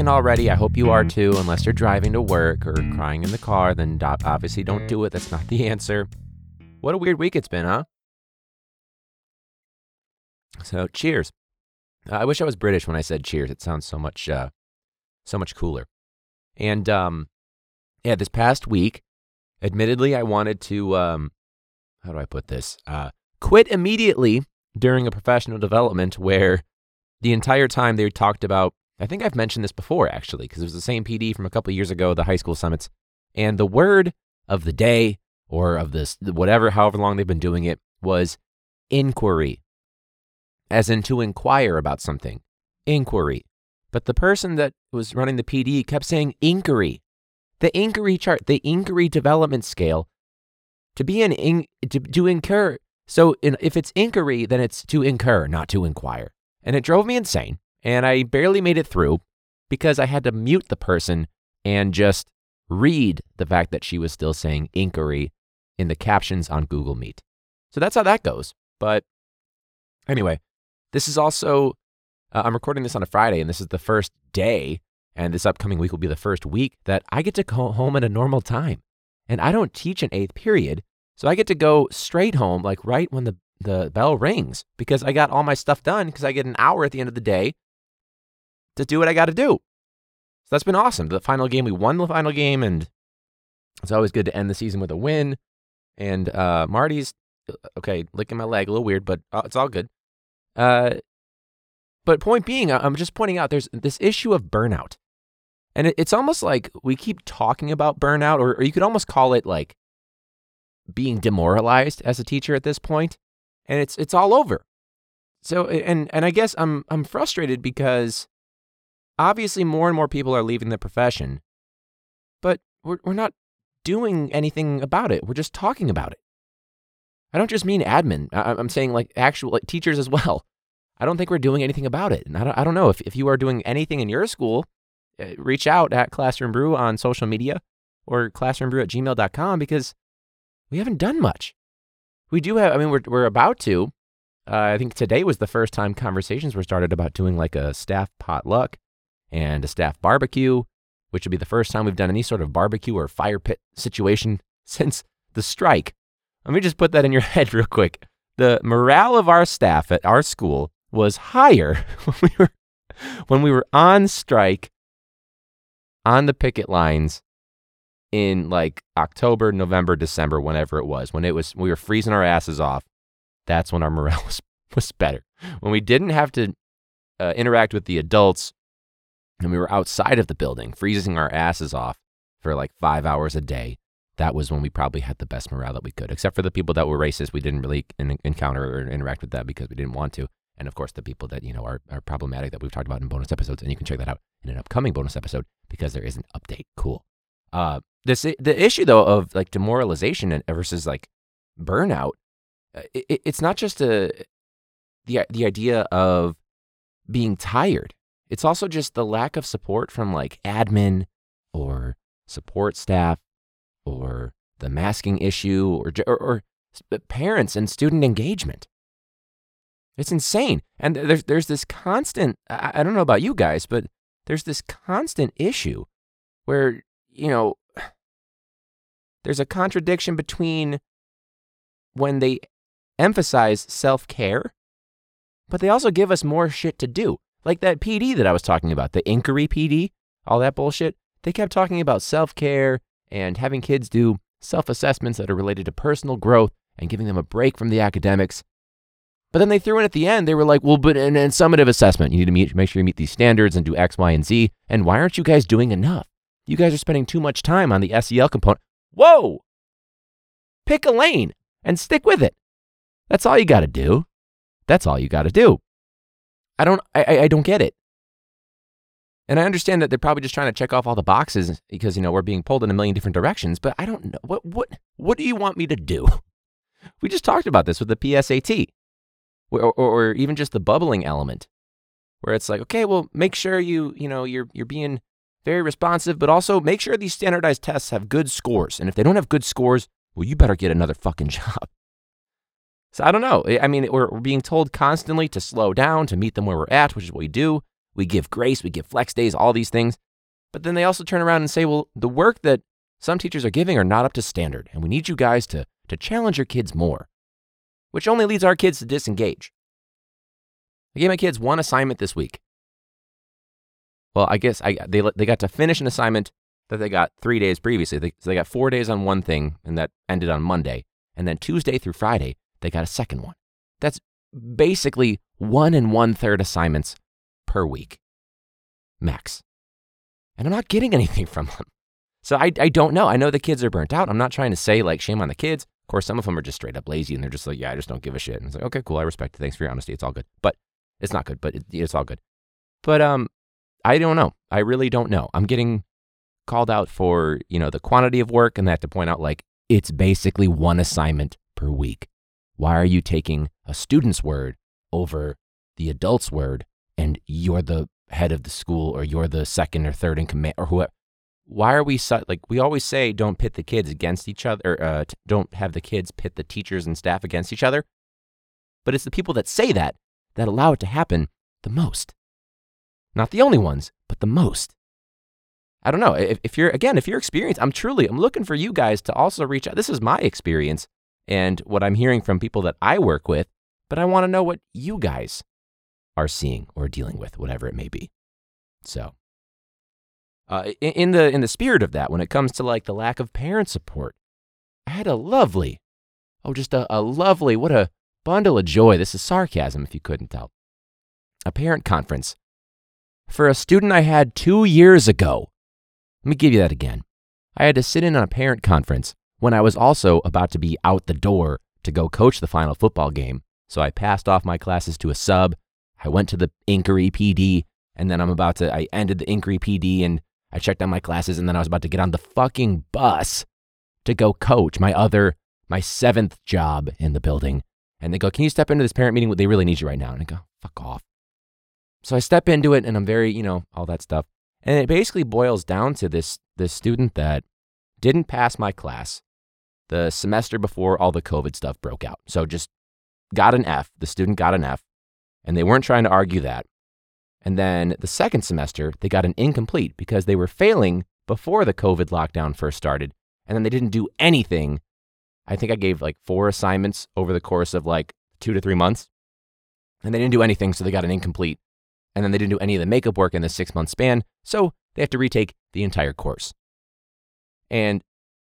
already. I hope you are too, unless you're driving to work or crying in the car. Then obviously don't do it. That's not the answer. What a weird week it's been, huh? So, cheers. Uh, I wish I was British when I said cheers. It sounds so much, uh, so much cooler. And um, yeah, this past week, admittedly, I wanted to um, how do I put this? Uh, quit immediately during a professional development where the entire time they talked about. I think I've mentioned this before actually, because it was the same PD from a couple years ago, the high school summits, and the word of the day or of this whatever, however long they've been doing it, was inquiry, as in to inquire about something, inquiry. But the person that was running the PD kept saying inquiry. The inquiry chart, the inquiry development scale to be an in, to, to incur. So in, if it's inquiry, then it's to incur, not to inquire. And it drove me insane. And I barely made it through because I had to mute the person and just read the fact that she was still saying inquiry in the captions on Google Meet. So that's how that goes. But anyway, this is also, uh, I'm recording this on a Friday, and this is the first day, and this upcoming week will be the first week that I get to go home at a normal time. And I don't teach an eighth period. So I get to go straight home, like right when the, the bell rings, because I got all my stuff done, because I get an hour at the end of the day to do what I got to do. So that's been awesome. The final game, we won the final game, and it's always good to end the season with a win. And uh, Marty's, okay, licking my leg, a little weird, but uh, it's all good. Uh, but point being, I'm just pointing out there's this issue of burnout. And it's almost like we keep talking about burnout, or, or you could almost call it like being demoralized as a teacher at this point, and it's it's all over. So and and I guess I'm I'm frustrated because obviously more and more people are leaving the profession, but we're we're not doing anything about it. We're just talking about it. I don't just mean admin. I, I'm saying like actual like teachers as well. I don't think we're doing anything about it. And I don't, I don't know if, if you are doing anything in your school, uh, reach out at Classroom Brew on social media or classroombrew at gmail.com because we haven't done much. We do have, I mean, we're, we're about to. Uh, I think today was the first time conversations were started about doing like a staff potluck and a staff barbecue, which would be the first time we've done any sort of barbecue or fire pit situation since the strike. Let me just put that in your head real quick. The morale of our staff at our school was higher when we were when we were on strike on the picket lines in like October, November, December, whenever it was, when it was we were freezing our asses off. That's when our morale was was better. When we didn't have to uh, interact with the adults, and we were outside of the building, freezing our asses off for like five hours a day. That was when we probably had the best morale that we could, except for the people that were racist. We didn't really en- encounter or interact with that because we didn't want to. And of course, the people that you know are, are problematic that we've talked about in bonus episodes, and you can check that out in an upcoming bonus episode because there is an update. Cool. Uh, this the issue though of like demoralization and versus like burnout. uh, It, it's not just a the the idea of being tired. It's also just the lack of support from like admin or support staff or the masking issue or or, or uh, parents and student engagement. It's insane. And there's there's this constant I, I don't know about you guys, but there's this constant issue where, you know, there's a contradiction between when they emphasize self-care, but they also give us more shit to do. Like that PD that I was talking about, the inquiry PD, all that bullshit. They kept talking about self-care and having kids do self-assessments that are related to personal growth and giving them a break from the academics. But then they threw in at the end, they were like, well, but and, and summative assessment. You need to meet, make sure you meet these standards and do X, Y, and Z. And why aren't you guys doing enough? You guys are spending too much time on the SEL component. Whoa! Pick a lane and stick with it. That's all you got to do. That's all you got to do. I don't, I, I- don't get it. And I understand that they're probably just trying to check off all the boxes because you know we're being pulled in a million different directions. But I don't know what what what do you want me to do? We just talked about this with the PSAT, or, or, or even just the bubbling element, where it's like, okay, well, make sure you you know you're you're being very responsive, but also make sure these standardized tests have good scores. And if they don't have good scores, well, you better get another fucking job. So I don't know. I mean, we're, we're being told constantly to slow down, to meet them where we're at, which is what we do. We give grace, we give flex days, all these things. But then they also turn around and say, well, the work that some teachers are giving are not up to standard, and we need you guys to, to challenge your kids more, which only leads our kids to disengage. I gave my kids one assignment this week. Well, I guess I, they, they got to finish an assignment that they got three days previously. They, so they got four days on one thing, and that ended on Monday. And then Tuesday through Friday, they got a second one. That's basically one and one third assignments per week, max. And I'm not getting anything from them. So I, I don't know. I know the kids are burnt out. I'm not trying to say like shame on the kids. Of course, some of them are just straight up lazy and they're just like, yeah, I just don't give a shit. And it's like, okay, cool. I respect it. Thanks for your honesty. It's all good. But it's not good, but it, it's all good. But um, I don't know. I really don't know. I'm getting called out for, you know, the quantity of work and that to point out like it's basically one assignment per week. Why are you taking a student's word over the adult's word and you're the head of the school or you're the second or third in command or whoever? Why are we like we always say don't pit the kids against each other or uh, t- don't have the kids pit the teachers and staff against each other? But it's the people that say that that allow it to happen the most. Not the only ones, but the most. I don't know. If, if you're, again, if you're experienced, I'm truly, I'm looking for you guys to also reach out. This is my experience and what I'm hearing from people that I work with, but I want to know what you guys are seeing or dealing with, whatever it may be. So, uh, in, the in the spirit of that, when it comes to like the lack of parent support, I had a lovely, oh, just a, a lovely, what a bundle of joy. This is sarcasm, if you couldn't tell. A parent conference for a student I had two years ago. Let me give you that again. I had to sit in on a parent conference when I was also about to be out the door to go coach the final football game. So I passed off my classes to a sub. I went to the Inquiry PD, and then I'm about to, I ended the Inquiry PD and I checked on my classes, and then I was about to get on the fucking bus to go coach my other, my seventh job in the building. And they go, Can you step into this parent meeting? They really need you right now. And I go, Fuck off. So I step into it and I'm very, you know, all that stuff. And it basically boils down to this this student that didn't pass my class the semester before all the COVID stuff broke out. So just got an F. The student got an F. And they weren't trying to argue that. And then the second semester, they got an incomplete because they were failing before the COVID lockdown first started. And then they didn't do anything. I think I gave like four assignments over the course of like two to three months. And they didn't do anything, so they got an incomplete and then they didn't do any of the makeup work in the six month span, so they have to retake the entire course. And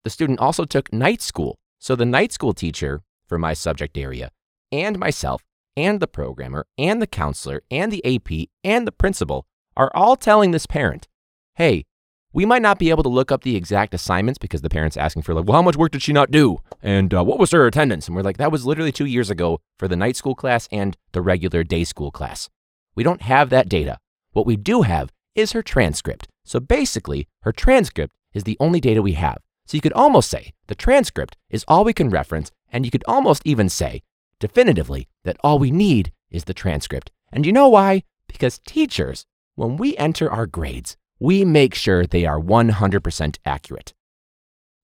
the student also took night school. So the night school teacher for my subject area, and myself, and the programmer, and the counselor, and the AP, and the principal are all telling this parent, hey, we might not be able to look up the exact assignments because the parent's asking for, like, well, how much work did she not do? And uh, what was her attendance? And we're like, that was literally two years ago for the night school class and the regular day school class. We don't have that data. What we do have is her transcript. So basically, her transcript is the only data we have. So you could almost say the transcript is all we can reference, and you could almost even say definitively that all we need is the transcript. And you know why? Because teachers, when we enter our grades, we make sure they are 100% accurate.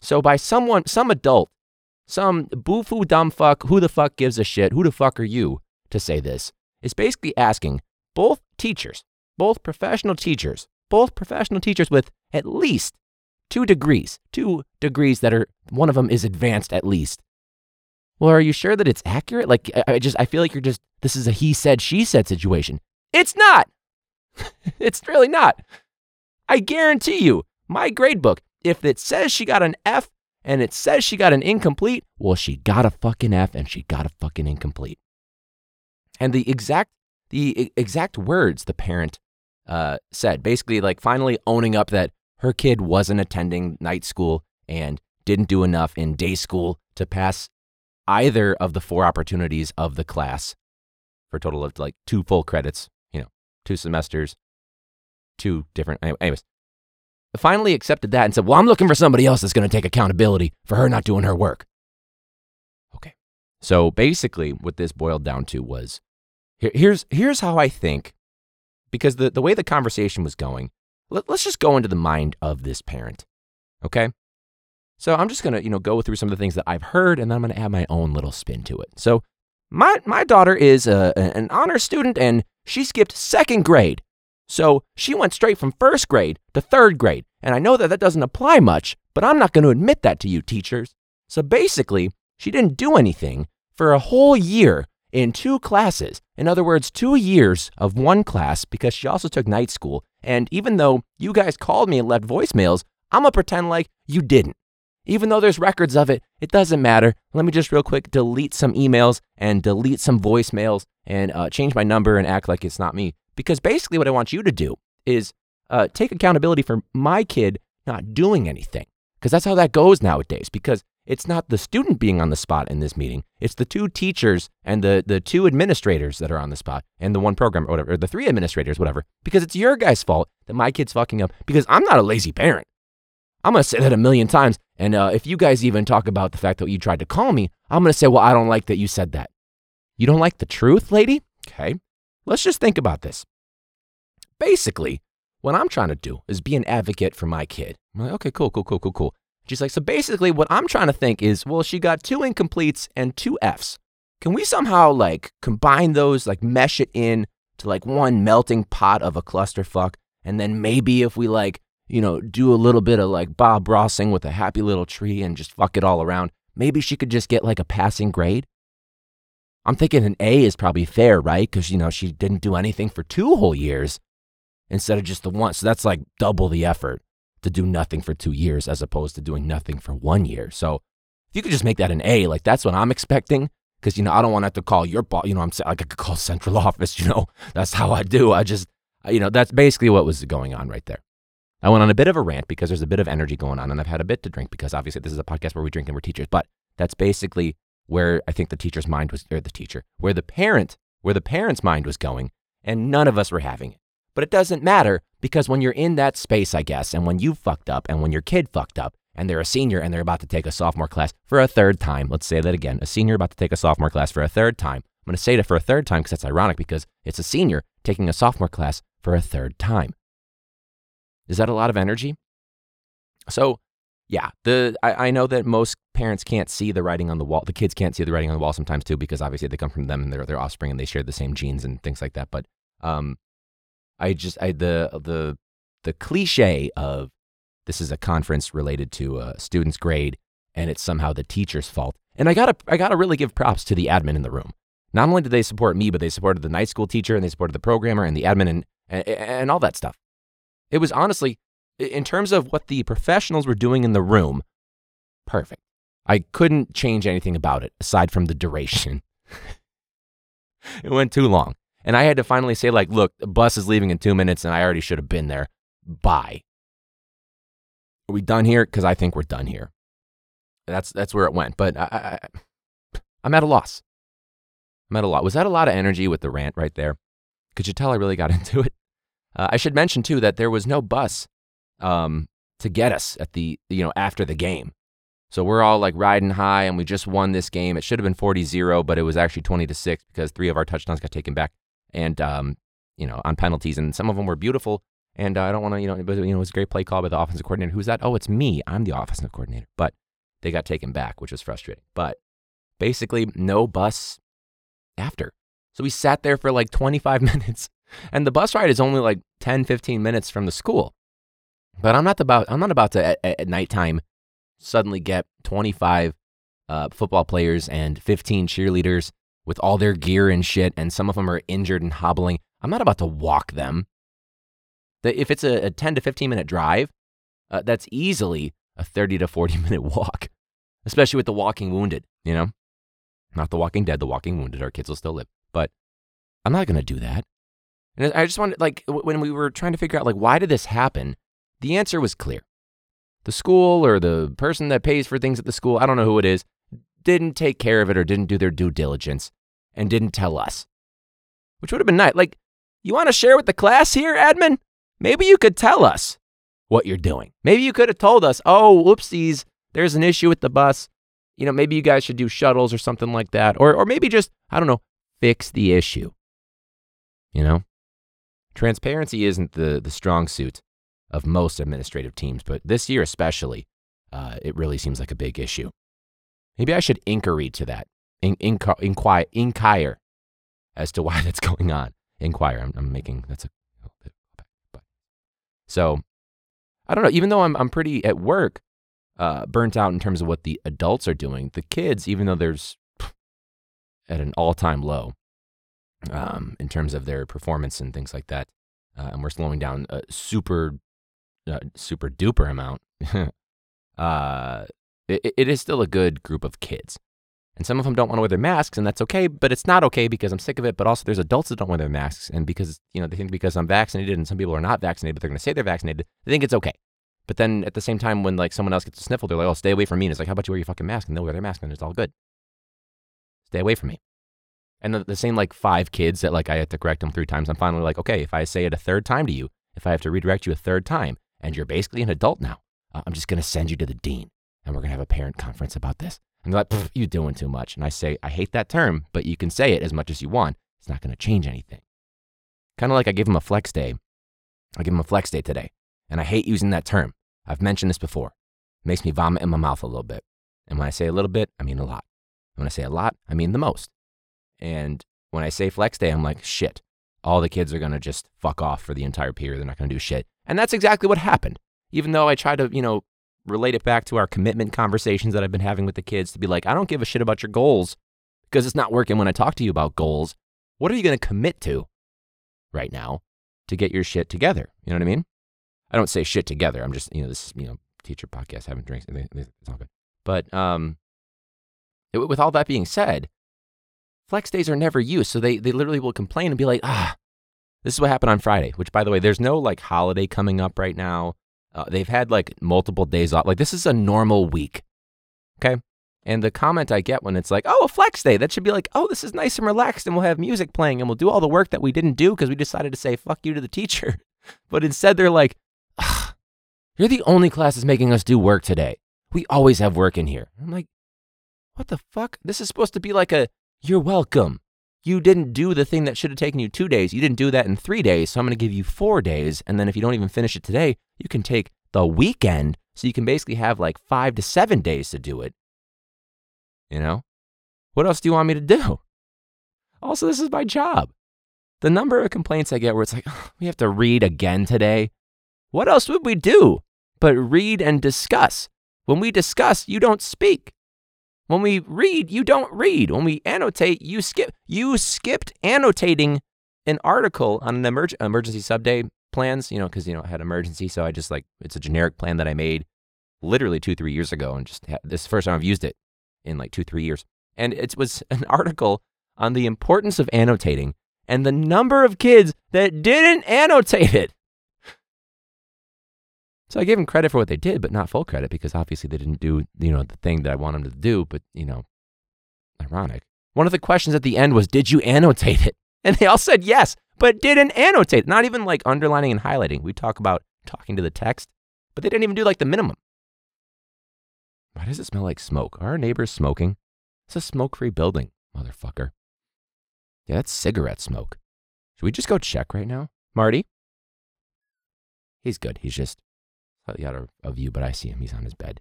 So by someone, some adult, some boofoo dumb fuck, who the fuck gives a shit, who the fuck are you to say this, is basically asking both teachers, both professional teachers, both professional teachers with at least two degrees, two degrees that are, one of them is advanced at least. Well, are you sure that it's accurate? Like, I just, I feel like you're just, this is a he said, she said situation. It's not. it's really not. I guarantee you, my grade book, if it says she got an F and it says she got an incomplete, well, she got a fucking F and she got a fucking incomplete. And the exact the exact words the parent uh, said. Basically, like finally owning up that her kid wasn't attending night school and didn't do enough in day school to pass either of the four opportunities of the class for a total of like two full credits, you know, two semesters, two different. Anyways, finally accepted that and said, Well, I'm looking for somebody else that's going to take accountability for her not doing her work. Okay. So basically, what this boiled down to was here, here's here's how I think, because the, the way the conversation was going, let, let's just go into the mind of this parent. Okay? So I'm just gonna, you know, go through some of the things that I've heard and then I'm gonna add my own little spin to it. So my, my daughter is uh, a, an honor student and she skipped second grade. So she went straight from first grade to third grade. And I know that that doesn't apply much, but I'm not going to admit that to you, teachers. So basically, she didn't do anything for a whole year in two classes. In other words, two years of one class because she also took night school. And even though you guys called me and left voicemails, I'm to pretend like you didn't. Even though there's records of it, it doesn't matter. Let me just real quick delete some emails and delete some voicemails and uh, change my number and act like it's not me. Because basically, what I want you to do is uh, take accountability for my kid not doing anything. Because that's how that goes nowadays. Because it's not the student being on the spot in this meeting, it's the two teachers and the, the two administrators that are on the spot and the one program or whatever, or the three administrators, whatever. Because it's your guy's fault that my kid's fucking up. Because I'm not a lazy parent. I'm going to say that a million times. And uh, if you guys even talk about the fact that you tried to call me, I'm going to say, well, I don't like that you said that. You don't like the truth, lady? Okay. Let's just think about this. Basically, what I'm trying to do is be an advocate for my kid. I'm like, okay, cool, cool, cool, cool, cool. She's like, so basically, what I'm trying to think is, well, she got two incompletes and two Fs. Can we somehow like combine those, like mesh it in to like one melting pot of a clusterfuck? And then maybe if we like you know, do a little bit of like Bob Rossing with a happy little tree and just fuck it all around. Maybe she could just get like a passing grade. I'm thinking an A is probably fair, right? Because, you know, she didn't do anything for two whole years instead of just the one. So that's like double the effort to do nothing for two years as opposed to doing nothing for one year. So if you could just make that an A, like that's what I'm expecting. Because, you know, I don't want to have to call your boss. You know, I'm saying like I could call central office, you know, that's how I do. I just, you know, that's basically what was going on right there. I went on a bit of a rant because there's a bit of energy going on, and I've had a bit to drink because obviously this is a podcast where we drink and we're teachers. But that's basically where I think the teacher's mind was, or the teacher, where the parent, where the parent's mind was going, and none of us were having it. But it doesn't matter because when you're in that space, I guess, and when you fucked up, and when your kid fucked up, and they're a senior and they're about to take a sophomore class for a third time. Let's say that again. A senior about to take a sophomore class for a third time. I'm going to say that for a third time because that's ironic because it's a senior taking a sophomore class for a third time. Is that a lot of energy? So, yeah, the I, I, know that most parents can't see the writing on the wall. The kids can't see the writing on the wall sometimes too, because obviously they come from them and they're their offspring and they share the same genes and things like that. But um, I just I the the the cliche of this is a conference related to a student's grade and it's somehow the teacher's fault. And I gotta I gotta really give props to the admin in the room. Not only did they support me, but they supported the night school teacher and they supported the programmer and the admin and and, and all that stuff. It was honestly, in terms of what the professionals were doing in the room, perfect. I couldn't change anything about it aside from the duration. it went too long. And I had to finally say, like, look, the bus is leaving in two minutes and I already should have been there. Bye. Are we done here? Because I think we're done here. That's that's where it went. But I, I, I'm at a loss. I'm at a loss. Was that a lot of energy with the rant right there? Could you tell I really got into it? Uh, I should mention too that there was no bus um, to get us at the you know after the game. So we're all like riding high and we just won this game. It should have been 40-0, but it was actually 20 to 6 because three of our touchdowns got taken back and um, you know, on penalties and some of them were beautiful and uh, I don't want to, you know, but, you know, it was a great play call by the offensive coordinator. Who's that? Oh, it's me. I'm the offensive coordinator. But they got taken back, which was frustrating. But basically no bus after. So we sat there for like 25 minutes and the bus ride is only like 10, 15 minutes from the school. But I'm not about I'm not about to at, at nighttime suddenly get 25 uh, football players and 15 cheerleaders with all their gear and shit, and some of them are injured and hobbling. I'm not about to walk them. If it's a, a 10 to 15 minute drive, uh, that's easily a 30 to 40 minute walk, especially with the walking wounded, you know? Not the walking dead, the walking wounded. Our kids will still live. But I'm not going to do that. And I just wanted, like, when we were trying to figure out, like, why did this happen? The answer was clear. The school or the person that pays for things at the school, I don't know who it is, didn't take care of it or didn't do their due diligence and didn't tell us. Which would have been nice. Like, you want to share with the class here, admin? Maybe you could tell us what you're doing. Maybe you could have told us, oh, whoopsies, there's an issue with the bus. You know, maybe you guys should do shuttles or something like that. Or, or maybe just, I don't know, fix the issue. You know? Transparency isn't the, the strong suit of most administrative teams, but this year especially, uh, it really seems like a big issue. Maybe I should inquiry to that. In, inquire, inquire as to why that's going on. Inquire. I'm, I'm making that's a but so I don't know. Even though I'm I'm pretty at work, uh, burnt out in terms of what the adults are doing, the kids, even though there's at an all time low um, in terms of their performance and things like that, uh, and we're slowing down a super uh, super duper amount. uh, it, it is still a good group of kids. And some of them don't want to wear their masks, and that's okay, but it's not okay because I'm sick of it. But also, there's adults that don't wear their masks, and because, you know, they think because I'm vaccinated and some people are not vaccinated, but they're going to say they're vaccinated, they think it's okay. But then at the same time, when like someone else gets a sniffle, they're like, oh, stay away from me. And it's like, how about you wear your fucking mask? And they'll wear their mask and it's all good. Stay away from me. And the, the same like five kids that like I had to correct them three times, I'm finally like, okay, if I say it a third time to you, if I have to redirect you a third time, and you're basically an adult now, uh, I'm just going to send you to the dean and we're going to have a parent conference about this. And they're like, you're doing too much. And I say, I hate that term, but you can say it as much as you want. It's not going to change anything. Kind of like I give him a flex day. I give him a flex day today. And I hate using that term. I've mentioned this before. It makes me vomit in my mouth a little bit. And when I say a little bit, I mean a lot. When I say a lot, I mean the most. And when I say flex day, I'm like, shit. All the kids are going to just fuck off for the entire period. They're not going to do shit. And that's exactly what happened. Even though I try to, you know, relate it back to our commitment conversations that I've been having with the kids to be like, I don't give a shit about your goals because it's not working when I talk to you about goals. What are you going to commit to right now to get your shit together? You know what I mean? I don't say shit together. I'm just, you know, this, you know, teacher podcast, having drinks. It's all good. But um, it, with all that being said, flex days are never used. So they, they literally will complain and be like, ah, this is what happened on Friday, which by the way, there's no like holiday coming up right now. Uh, they've had like multiple days off. Like this is a normal week. Okay. And the comment I get when it's like, oh, a flex day, that should be like, oh, this is nice and relaxed and we'll have music playing and we'll do all the work that we didn't do because we decided to say fuck you to the teacher. But instead, they're like, you're the only class that's making us do work today. We always have work in here. I'm like, what the fuck? This is supposed to be like a, you're welcome. You didn't do the thing that should have taken you two days. You didn't do that in three days. So I'm going to give you four days. And then if you don't even finish it today, you can take the weekend. So you can basically have like five to seven days to do it. You know? What else do you want me to do? Also, this is my job. The number of complaints I get where it's like, oh, we have to read again today. What else would we do but read and discuss? When we discuss, you don't speak. When we read, you don't read. When we annotate, you skip. You skipped annotating an article on an emerg- emergency subday plans, you know, because, you know, I had emergency. So I just like, it's a generic plan that I made literally two, three years ago. And just ha- this first time I've used it in like two, three years. And it was an article on the importance of annotating and the number of kids that didn't annotate it. So I gave them credit for what they did, but not full credit because obviously they didn't do, you know, the thing that I want them to do. But, you know, ironic. One of the questions at the end was, Did you annotate it? And they all said yes, but didn't annotate. Not even like underlining and highlighting. We talk about talking to the text, but they didn't even do like the minimum. Why does it smell like smoke? Are our neighbors smoking? It's a smoke free building, motherfucker. Yeah, that's cigarette smoke. Should we just go check right now? Marty? He's good. He's just slightly out of, of view, but I see him. He's on his bed,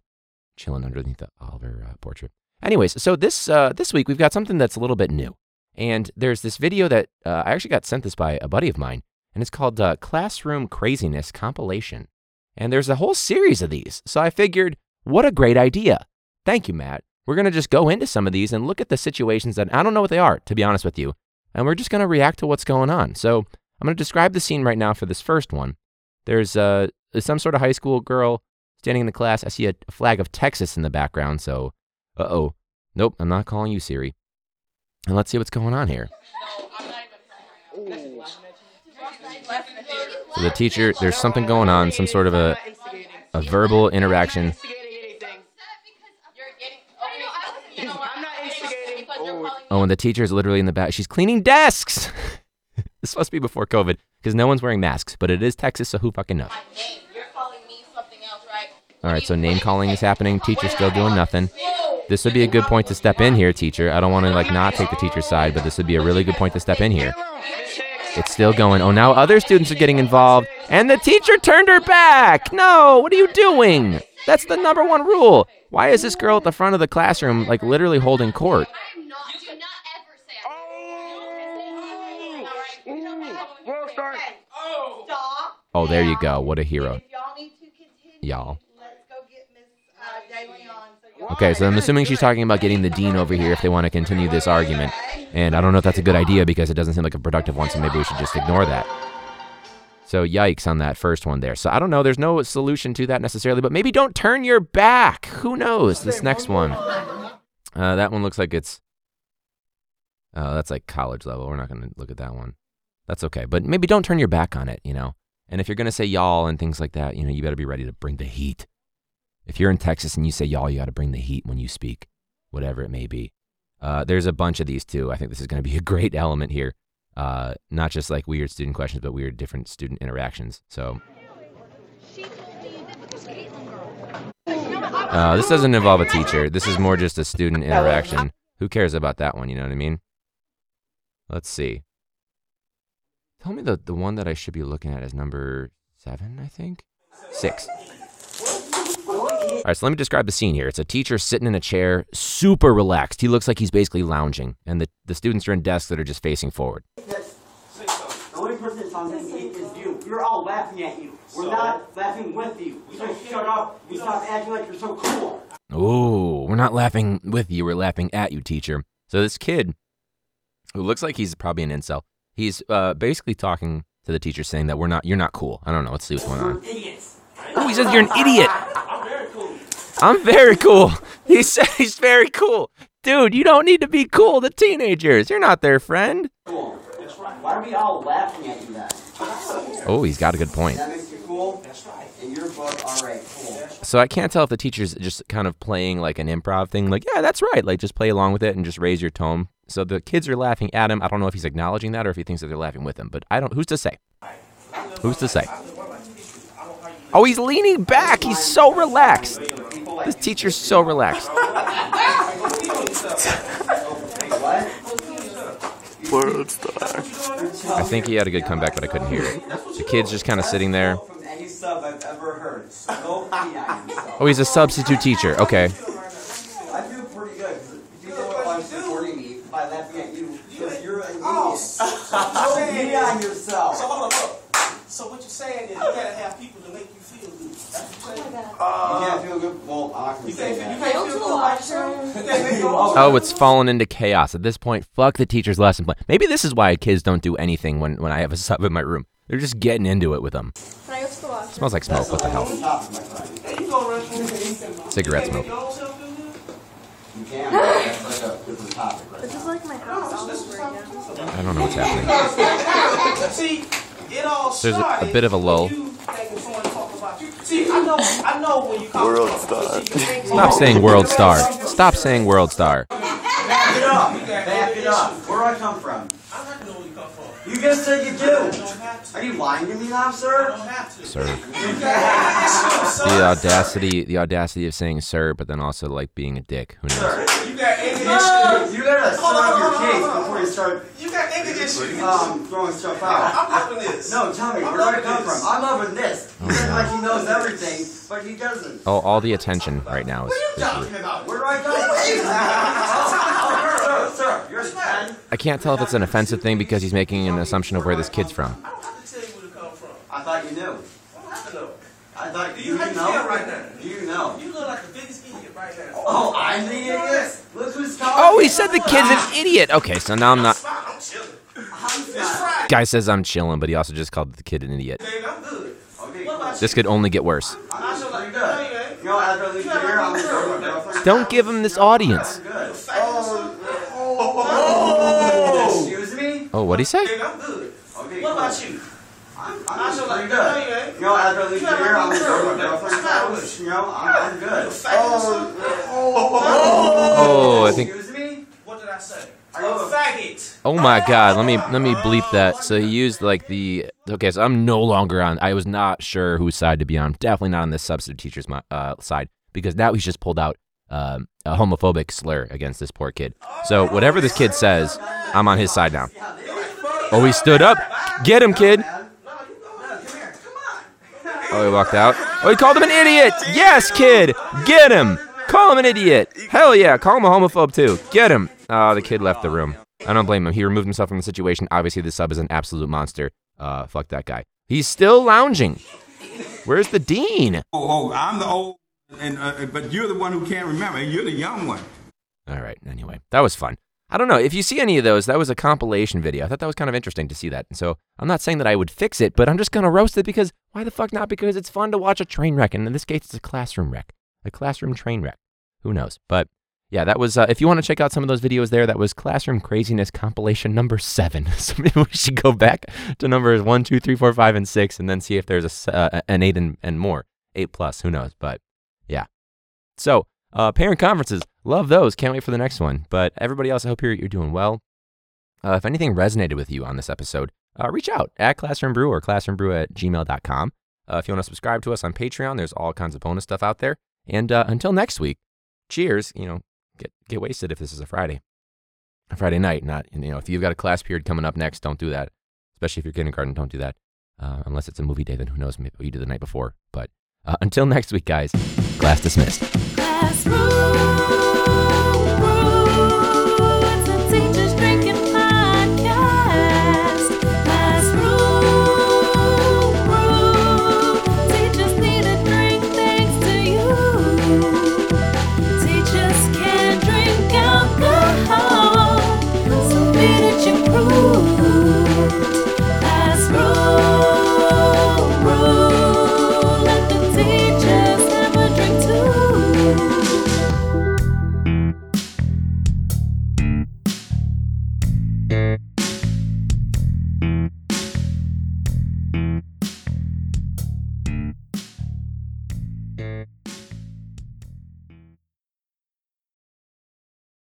chilling underneath the Oliver uh, portrait. Anyways, so this uh, this week we've got something that's a little bit new, and there's this video that uh, I actually got sent this by a buddy of mine, and it's called uh, Classroom Craziness Compilation, and there's a whole series of these. So I figured, what a great idea! Thank you, Matt. We're gonna just go into some of these and look at the situations that I don't know what they are, to be honest with you, and we're just gonna react to what's going on. So I'm gonna describe the scene right now for this first one. There's uh, some sort of high school girl standing in the class. I see a flag of Texas in the background. So, uh oh. Nope, I'm not calling you Siri. And let's see what's going on here. So the teacher, there's something going on, some sort of a, a verbal interaction. Oh, and the teacher is literally in the back. She's cleaning desks. this must be before COVID because no one's wearing masks, but it is Texas, so who fucking knows? All right, so name calling is happening. Teacher's still doing nothing. This would be a good point to step in here, teacher. I don't want to like not take the teacher's side, but this would be a really good point to step in here. It's still going. Oh, now other students are getting involved, and the teacher turned her back. No, what are you doing? That's the number one rule. Why is this girl at the front of the classroom like literally holding court? Oh, there you go. What a hero. If y'all need to continue, Y'all. let's go get Miss uh, Daly on. Y'all Okay, so I'm assuming she's talking about getting the dean over here if they want to continue this argument. And I don't know if that's a good idea because it doesn't seem like a productive one, so maybe we should just ignore that. So yikes on that first one there. So I don't know. There's no solution to that necessarily, but maybe don't turn your back. Who knows? This next one. Uh, that one looks like it's. Uh, that's like college level. We're not going to look at that one. That's okay. But maybe don't turn your back on it, you know? And if you're going to say y'all and things like that, you know, you better be ready to bring the heat. If you're in Texas and you say y'all, you got to bring the heat when you speak, whatever it may be. Uh, there's a bunch of these too. I think this is going to be a great element here. Uh, not just like weird student questions, but weird different student interactions. So uh, this doesn't involve a teacher. This is more just a student interaction. Who cares about that one? You know what I mean? Let's see. Tell me the, the one that I should be looking at is number seven, I think? Six. All right, so let me describe the scene here. It's a teacher sitting in a chair, super relaxed. He looks like he's basically lounging, and the, the students are in desks that are just facing forward. The only person that's on this seat is you. We're all laughing at you. We're not laughing with you. So shut up. You stop acting like you're so cool. Ooh, we're not laughing with you, we're laughing at you, teacher. So this kid, who looks like he's probably an incel, he's uh, basically talking to the teacher saying that we're not, you're not cool. I don't know. Let's see what's going on. Oh, he says you're an idiot. I'm very cool. I'm very cool. He says he's very cool. Dude, you don't need to be cool to teenagers. You're not their friend. Cool. That's right. Why are we all laughing at you? Oh, he's got a good point. That makes you cool? That's right. In your book, alright, cool. So I can't tell if the teacher's just kind of playing like an improv thing, like, yeah, that's right. Like, just play along with it and just raise your tone. So the kids are laughing at him. I don't know if he's acknowledging that or if he thinks that they're laughing with him, but I don't, who's to say? Who's to say? Oh, he's leaning back. He's so relaxed. This teacher's so relaxed. World star. I think he had a good comeback, but I couldn't hear it. The kid's just kind of sitting there. From any sub I've ever heard. Go pee on yourself. Oh, he's a substitute teacher. Okay. I feel pretty good. 'cause People are supporting me by laughing at you because you're an idiot. Go pee on yourself. So hold up, look. So what you're saying is you gotta have people to make you feel good. That's what you're saying. Oh you can't feel good. Well, I'm not You say can't, you can't feel good by yourself. You can't make your own. Oh, it's fallen into chaos. At this point, fuck the teacher's lesson plan. Maybe this is why kids don't do anything when, when I have a sub in my room. They're just getting into it with them. Can I go to the washroom? Smells like smoke. What the hell? Top, my friend. Hey, you go around here. Cigarette smoke. make your own self feel good? You can. That's like a different topic right This now. is like my house I don't know what's happening. See, it all There's a- a bit of a lull. when you making someone talk about you. See, I know, I know when you World star. Stop saying world star. Stop saying world star. Back it up. Back it up. Where I come from? I'm not know where you come from. You just said you You do. don't have to. Are you lying to me now, You sir? don't have to. Sir. The audacity, the audacity of saying sir, but then also like being a dick. Who knows? Sir, You got ammunition. you gotta Hold on, stop your hold on, case hold on, before you start You got ammunition. um, throwing stuff out. I'm loving this. No, tell me, I'm where do I come this. from? I'm loving this. He says like he knows everything, but he doesn't. Oh, all the attention right now is. What are you talking about? Where do I come from? oh, sir, sir, you're 10. I can't tell if it's an offensive thing because he's making an assumption of where this kid's from. I don't have to tell you where to come from. I thought you knew. I don't have to know. I thought Do you, you, you know. right now? Do you know? You look like the biggest idiot right now. Oh, I'm the idiot. Look who's oh, talking. Oh, he said the kid's an idiot. Okay, so now I'm not. I'm chilling. I'm It's not. Friday. Guy says I'm chilling, but he also just called the kid an idiot. Dave, I'm good. Okay, What This could only get worse. I'm I just like no, you good. ain't. You know, after I leave here, a I'm good gonna go girl, to my girlfriend's Don't give him this audience. I'm good. Oh, Excuse me? Oh, what'd he say? Dave, I'm good. Okay, What cool. about you? I'm, I I'm feel just like pretty no, you good. ain't. You know, after I leave You have a here, I'm good gonna go to girl, my man. girlfriend's Smile house. with You know, I'm, I'm good. You faggot or something? Oh, I think. Excuse me? What did I say? Are You're a a- faggot. Oh my God! Let me let me bleep that. So he used like the. Okay, so I'm no longer on. I was not sure whose side to be on. Definitely not on this substitute teacher's uh, side because now he's just pulled out um, a homophobic slur against this poor kid. So whatever this kid says, I'm on his side now. Oh, he stood up. Get him, kid. Come here. Come on. Oh, he walked out. Oh, he called him an idiot. Yes, kid. Get him. Call him an idiot. Hell yeah. Call him a homophobe too. Get him. Oh, the kid left the room. I don't blame him. He removed himself from the situation. Obviously, the sub is an absolute monster. Uh, fuck that guy. He's still lounging. Where's the dean? Oh, oh, I'm the old, and uh, but you're the one who can't remember. You're the young one. All right. Anyway, that was fun. I don't know if you see any of those. That was a compilation video. I thought that was kind of interesting to see that. And so I'm not saying that I would fix it, but I'm just gonna roast it because why the fuck not? Because it's fun to watch a train wreck, and in this case, it's a classroom wreck, a classroom train wreck. Who knows? But yeah, that was. Uh, if you want to check out some of those videos there, that was classroom craziness compilation number seven. so maybe we should go back to numbers one, two, three, four, five, and six, and then see if there's a uh, an eight and, and more, eight plus. Who knows? But yeah. So uh, parent conferences, love those. Can't wait for the next one. But everybody else, I hope you're you're doing well. Uh, if anything resonated with you on this episode, uh, reach out at Classroom Brew or classroombrew at gmail.com. Uh, if you want to subscribe to us on Patreon, there's all kinds of bonus stuff out there. And uh, until next week, cheers. You know, get get wasted if this is a Friday, a Friday night. Not you know, if you've got a class period coming up next, don't do that. Especially if you're kindergarten, don't do that. Uh, unless it's a movie day, then who knows? Maybe you did the night before. But uh, until next week, guys. Class dismissed. Classroom.